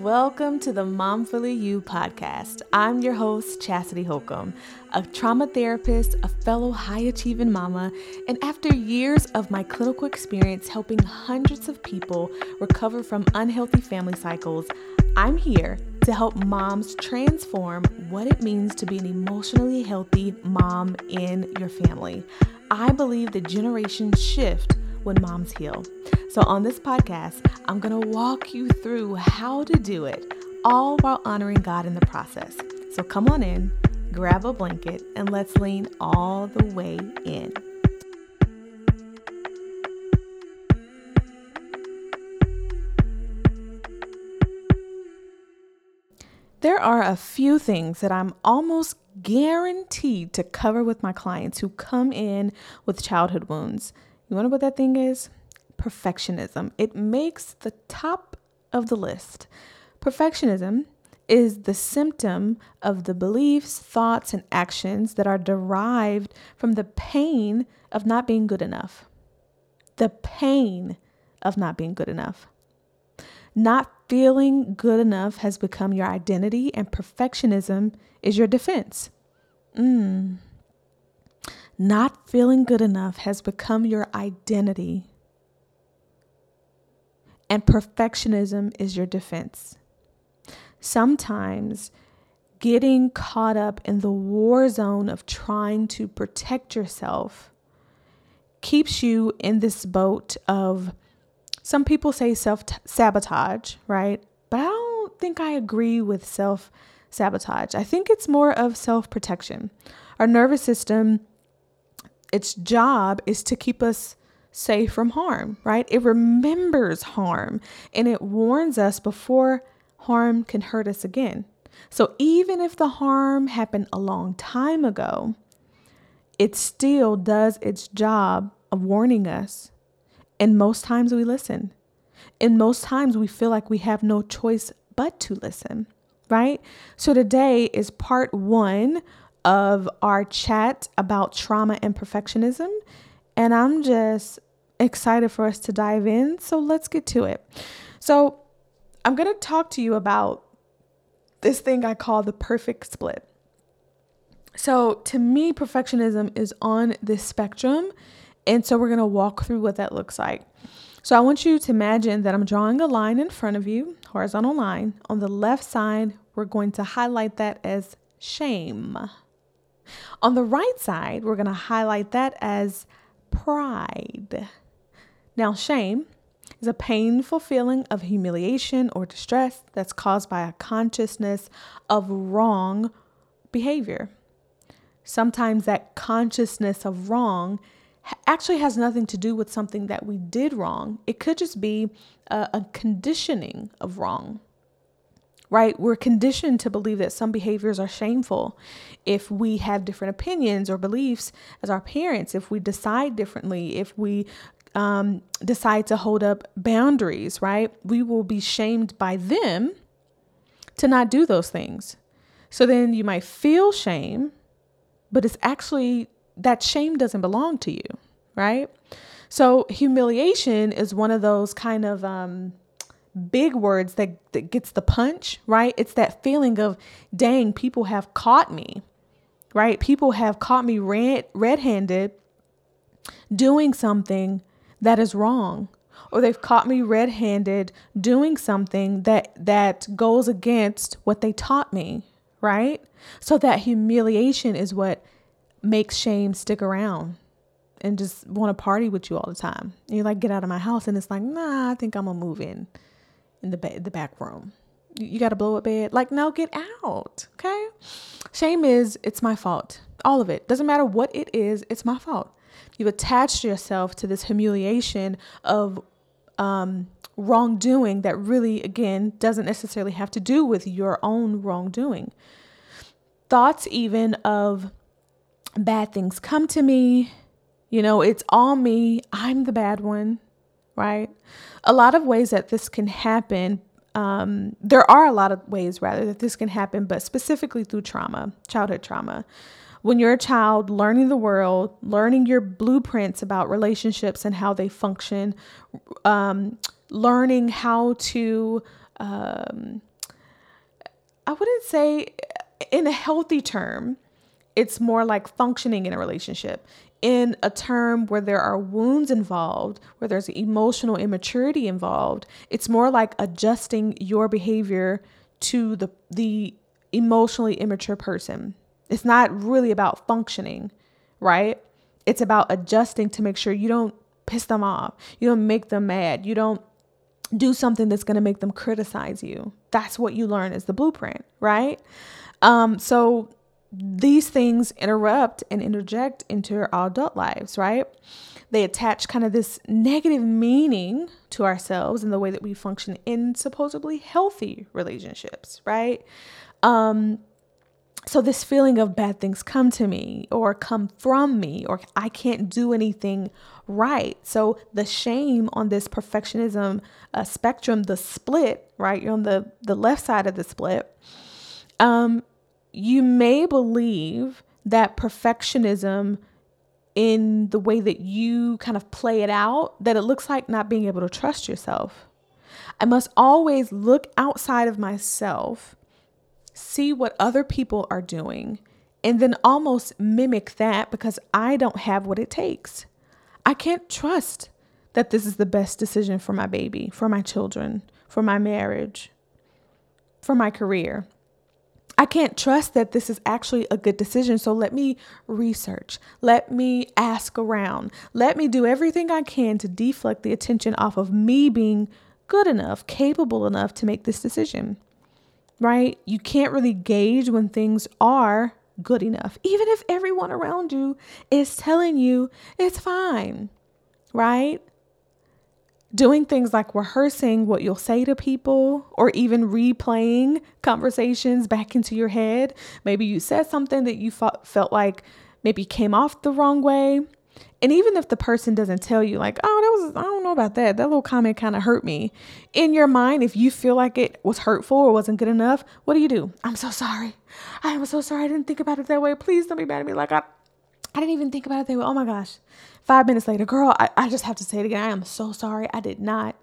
Welcome to the Momfully You podcast. I'm your host, Chastity Holcomb, a trauma therapist, a fellow high achieving mama, and after years of my clinical experience helping hundreds of people recover from unhealthy family cycles, I'm here to help moms transform what it means to be an emotionally healthy mom in your family. I believe the generation shift when moms heal. So, on this podcast, I'm going to walk you through how to do it, all while honoring God in the process. So, come on in, grab a blanket, and let's lean all the way in. There are a few things that I'm almost guaranteed to cover with my clients who come in with childhood wounds. You want to know what that thing is? Perfectionism. It makes the top of the list. Perfectionism is the symptom of the beliefs, thoughts, and actions that are derived from the pain of not being good enough. The pain of not being good enough. Not feeling good enough has become your identity, and perfectionism is your defense. Mm. Not feeling good enough has become your identity, and perfectionism is your defense. Sometimes getting caught up in the war zone of trying to protect yourself keeps you in this boat of some people say self sabotage, right? But I don't think I agree with self sabotage. I think it's more of self protection. Our nervous system, its job is to keep us safe from harm, right? It remembers harm and it warns us before harm can hurt us again. So even if the harm happened a long time ago, it still does its job of warning us and most times we listen. And most times we feel like we have no choice but to listen, right? So today is part one of our chat about trauma and perfectionism. And I'm just excited for us to dive in. So let's get to it. So I'm going to talk to you about this thing I call the perfect split. So to me, perfectionism is on this spectrum and so we're going to walk through what that looks like. So I want you to imagine that I'm drawing a line in front of you, horizontal line. On the left side, we're going to highlight that as shame. On the right side, we're going to highlight that as pride. Now, shame is a painful feeling of humiliation or distress that's caused by a consciousness of wrong behavior. Sometimes that consciousness of wrong actually has nothing to do with something that we did wrong. It could just be a, a, conditioning of wrong, right? We're conditioned to believe that some behaviors are shameful if we have different opinions or beliefs as our parents, if we decide differently, if we um, decide to hold up boundaries, right? We will be shamed by them to not do those things. So then you might feel shame, but it's actually that shame doesn't belong to you, right? So humiliation is one of those kind of um, big words that, that gets the punch, right? It's that feeling of, dang, people have caught me, right? People have caught me red red-handed doing something that is wrong or they've caught me red-handed doing something that that goes against what they taught me right so that humiliation is what makes shame stick around and just want to party with you all the time. You're like, get out of my house. And it's like, nah, I think I'm to move in in the, ba- the back room. You, you got a blow up bed. Like, no, get out. Okay. Shame is, it's my fault. All of it. Doesn't matter what it is, it's my fault. You've attached yourself to this humiliation of um, wrongdoing that really, again, doesn't necessarily have to do with your own wrongdoing. Thoughts, even of bad things come to me. You know, it's all me. I'm the bad one, right? A lot of ways that this can happen. Um, there are a lot of ways, rather, that this can happen, but specifically through trauma, childhood trauma. When you're a child learning the world, learning your blueprints about relationships and how they function, um, learning how to um, I wouldn't say in a healthy term, it's more like functioning in a relationship. In a term where there are wounds involved, where there's emotional immaturity involved, it's more like adjusting your behavior to the the emotionally immature person. It's not really about functioning, right? It's about adjusting to make sure you don't piss them off. You don't make them mad. You don't do something that's going to make them criticize you. That's what you learn as the blueprint, right? Um, so these things interrupt and interject into our adult lives, right? They attach kind of this negative meaning to ourselves and the way that we function in supposedly healthy relationships, right? Um, so this feeling of bad things come to me or come from me or I can't do anything right. So the shame on this perfectionism uh, spectrum, the split, right? You're on the the left side of the split. Um, you may believe that perfectionism in the way that you kind of play it out that it looks like not being able to trust yourself. I must always look outside of myself see what other people are doing, and then almost mimic that because I don't have what it takes. I can't trust that this is the best decision for my baby, for my children, for my marriage, for my career. I can't trust that this is actually a good decision. So let me research. Let me ask around. Let me do everything I can to deflect the attention off of me being good enough, capable enough to make this decision right? You can't really gauge when things are good enough, even if everyone around you is telling you it's fine, right? Doing things like rehearsing what you'll say to people or even replaying conversations back into your head. Maybe you said something that you felt, felt like maybe came off the wrong way and even if the person doesn't tell you, like, oh, that was, I don't know about that, that little comment kind of hurt me. In your mind, if you feel like it was hurtful or wasn't good enough, what do you do? I'm so sorry. I am so sorry. I didn't think about it that way. Please don't be mad at me. Like, I, I didn't even think about it They were, Oh my gosh. Five minutes later, girl, I, I just have to say it again. I am so sorry. I did not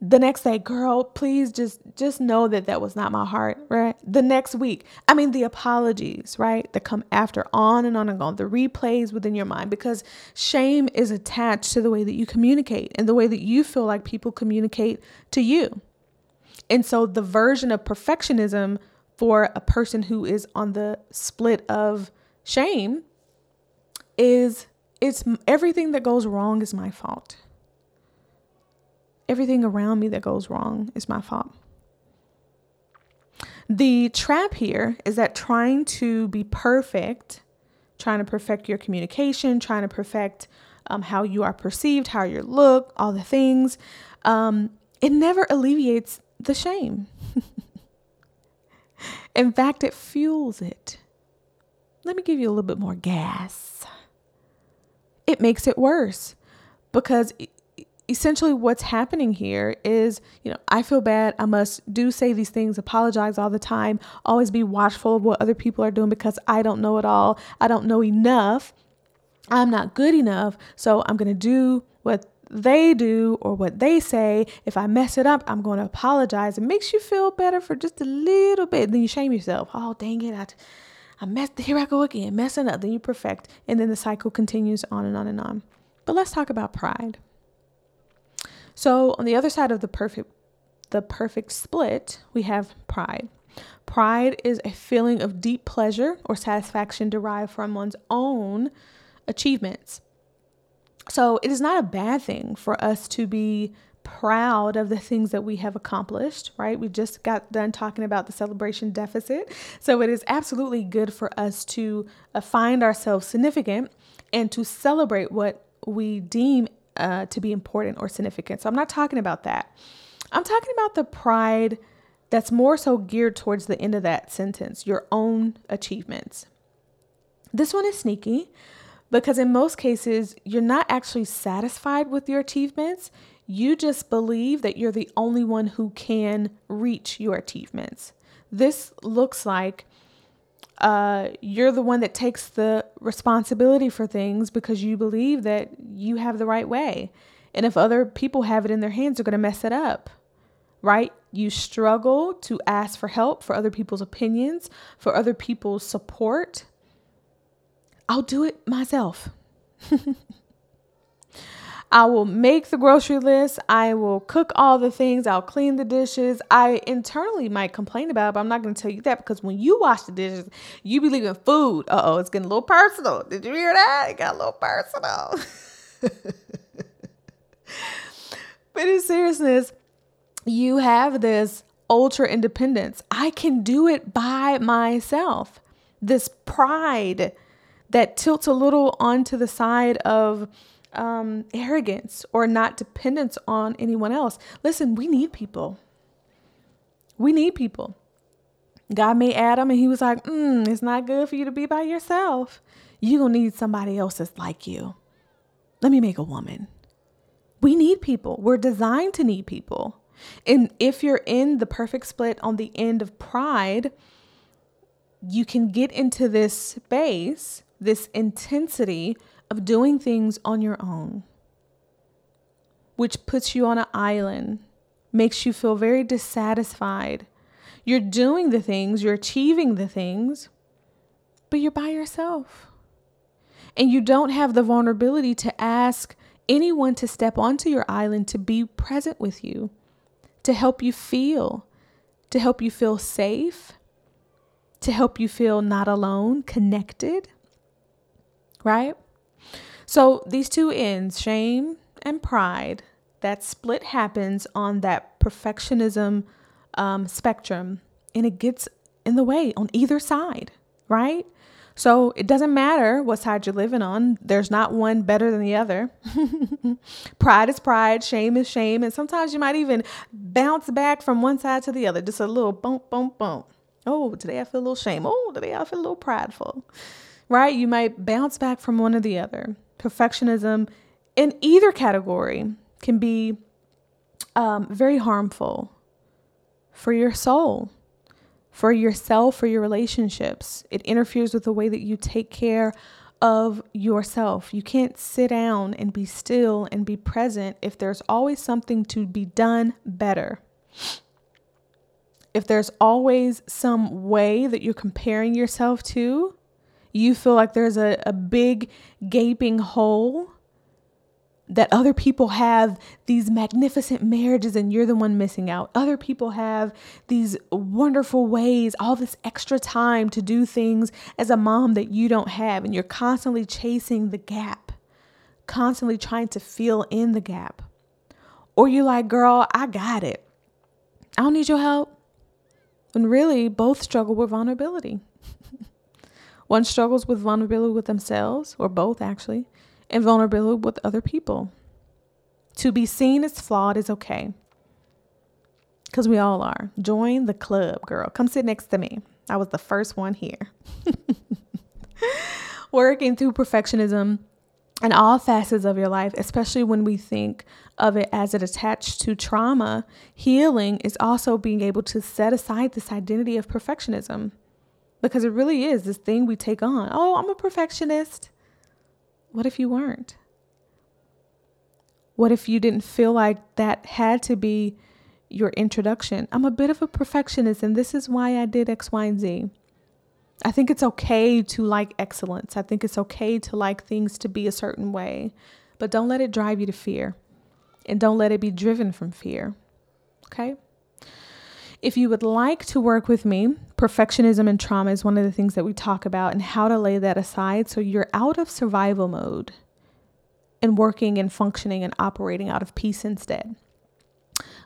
the next day girl please just just know that that was not my heart right the next week i mean the apologies right that come after on and on and on the replays within your mind because shame is attached to the way that you communicate and the way that you feel like people communicate to you and so the version of perfectionism for a person who is on the split of shame is it's everything that goes wrong is my fault everything around me that goes wrong is my fault. The trap here is that trying to be perfect, trying to perfect your communication, trying to perfect um, how you are perceived, how you look, all the things, um, it never alleviates the shame. In fact, it fuels it. Let me give you a little bit more gas. It makes it worse because essentially what's happening here is, you know, I feel bad. I must do say these things, apologize all the time, always be watchful of what other people are doing because I don't know it all. I don't know enough. I'm not good enough. So I'm going to do what they do or what they say. If I mess it up, I'm going to apologize. It makes you feel better for just a little bit. Then you shame yourself. Oh, dang it. I, I messed, here I go again, messing up. Then you perfect. And then the cycle continues on and on and on. But let's talk about pride. So on the other side of the perfect the perfect split, we have pride. Pride is a feeling of deep pleasure or satisfaction derived from one's own achievements. So it is not a bad thing for us to be proud of the things that we have accomplished, right? We just got done talking about the celebration deficit. So it is absolutely good for us to uh, find ourselves significant and to celebrate what we deem uh, to be important or significant. So I'm not talking about that. I'm talking about the pride that's more so geared towards the end of that sentence, your own achievements. This one is sneaky because in most cases, you're not actually satisfied with your achievements. You just believe that you're the only one who can reach your achievements. This looks like uh, you're the one that takes the responsibility for things because you believe that you have the right way. And if other people have it in their hands, they're going to mess it up, right? you struggle to ask for help, for other people's opinions, for other people's support, I'll do it myself. I will make the grocery list. I will cook all the things. I'll clean the dishes. I internally might complain about it, but I'm not going to tell you that because when you wash the dishes, you be leaving food. Uh oh, it's getting a little personal. Did you hear that? It got a little personal. but in seriousness, you have this ultra independence. I can do it by myself. This pride that tilts a little onto the side of um, arrogance or not dependence on anyone else. Listen, we need people. We need people. God made Adam and he was like, mm, it's not good for you to be by yourself. You're going to need somebody else that's like you. Let me make a woman. We need people. We're designed to need people. And if you're in the perfect split on the end of pride, you can get into this space, this intensity of doing things on your own, which puts you on an island, makes you feel very dissatisfied. You're doing the things, you're achieving the things, but you're by yourself. And you don't have the vulnerability to ask anyone to step onto your island to be present with you, to help you feel, to help you feel safe, to help you feel not alone, connected, right? So these two ends, shame and pride, that split happens on that perfectionism um, spectrum and it gets in the way on either side, right? So it doesn't matter what side you're living on. There's not one better than the other. pride is pride, shame is shame, and sometimes you might even bounce back from one side to the other. Just a little bump, bump, bump. Oh, today I feel a little shame. Oh, today I feel a little prideful. Right? You might bounce back from one or the other perfectionism in either category can be um, very harmful for your soul, for yourself, for your relationships. It interferes with the way that you take care of yourself. You can't sit down and be still and be present if there's always something to be done better. If there's always some way that you're comparing yourself to, you feel like there's a, a big gaping hole that other people have these magnificent marriages and you're the one missing out. Other people have these wonderful ways, all this extra time to do things as a mom that you don't have, and you're constantly chasing the gap, constantly trying to fill in the gap. Or you're like, girl, I got it. I don't need your help. When really both struggle with vulnerability. One struggles with vulnerability with themselves, or both actually, and vulnerability with other people. To be seen as flawed is okay. Because we all are. Join the club, girl. Come sit next to me. I was the first one here. Working through perfectionism in all facets of your life, especially when we think of it as it attached to trauma, healing is also being able to set aside this identity of perfectionism because it really is this thing we take on. Oh, I'm a perfectionist. What if you weren't? What if you didn't feel like that had to be your introduction? I'm a bit of a perfectionist, and this is why I did X, Y, and Z. I think it's okay to like excellence. I think it's okay to like things to be a certain way, but don't let it drive you to fear and don't let it be driven from fear. Okay? If you would like to work with me, perfectionism and trauma is one of the things that we talk about and how to lay that aside so you're out of survival mode and working and functioning and operating out of peace instead.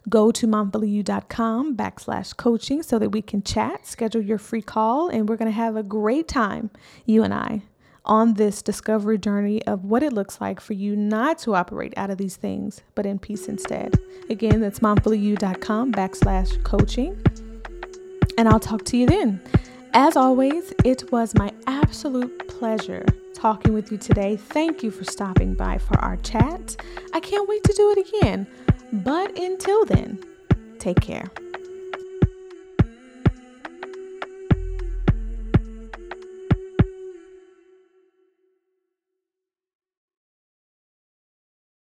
Go to momfullyyou.com backslash coaching so that we can chat, schedule your free call, and we're going to have a great time, you and I on this discovery journey of what it looks like for you not to operate out of these things, but in peace instead. Again, that's momfullyyou.com backslash coaching. And I'll talk to you then. As always, it was my absolute pleasure talking with you today. Thank you for stopping by for our chat. I can't wait to do it again. But until then, take care.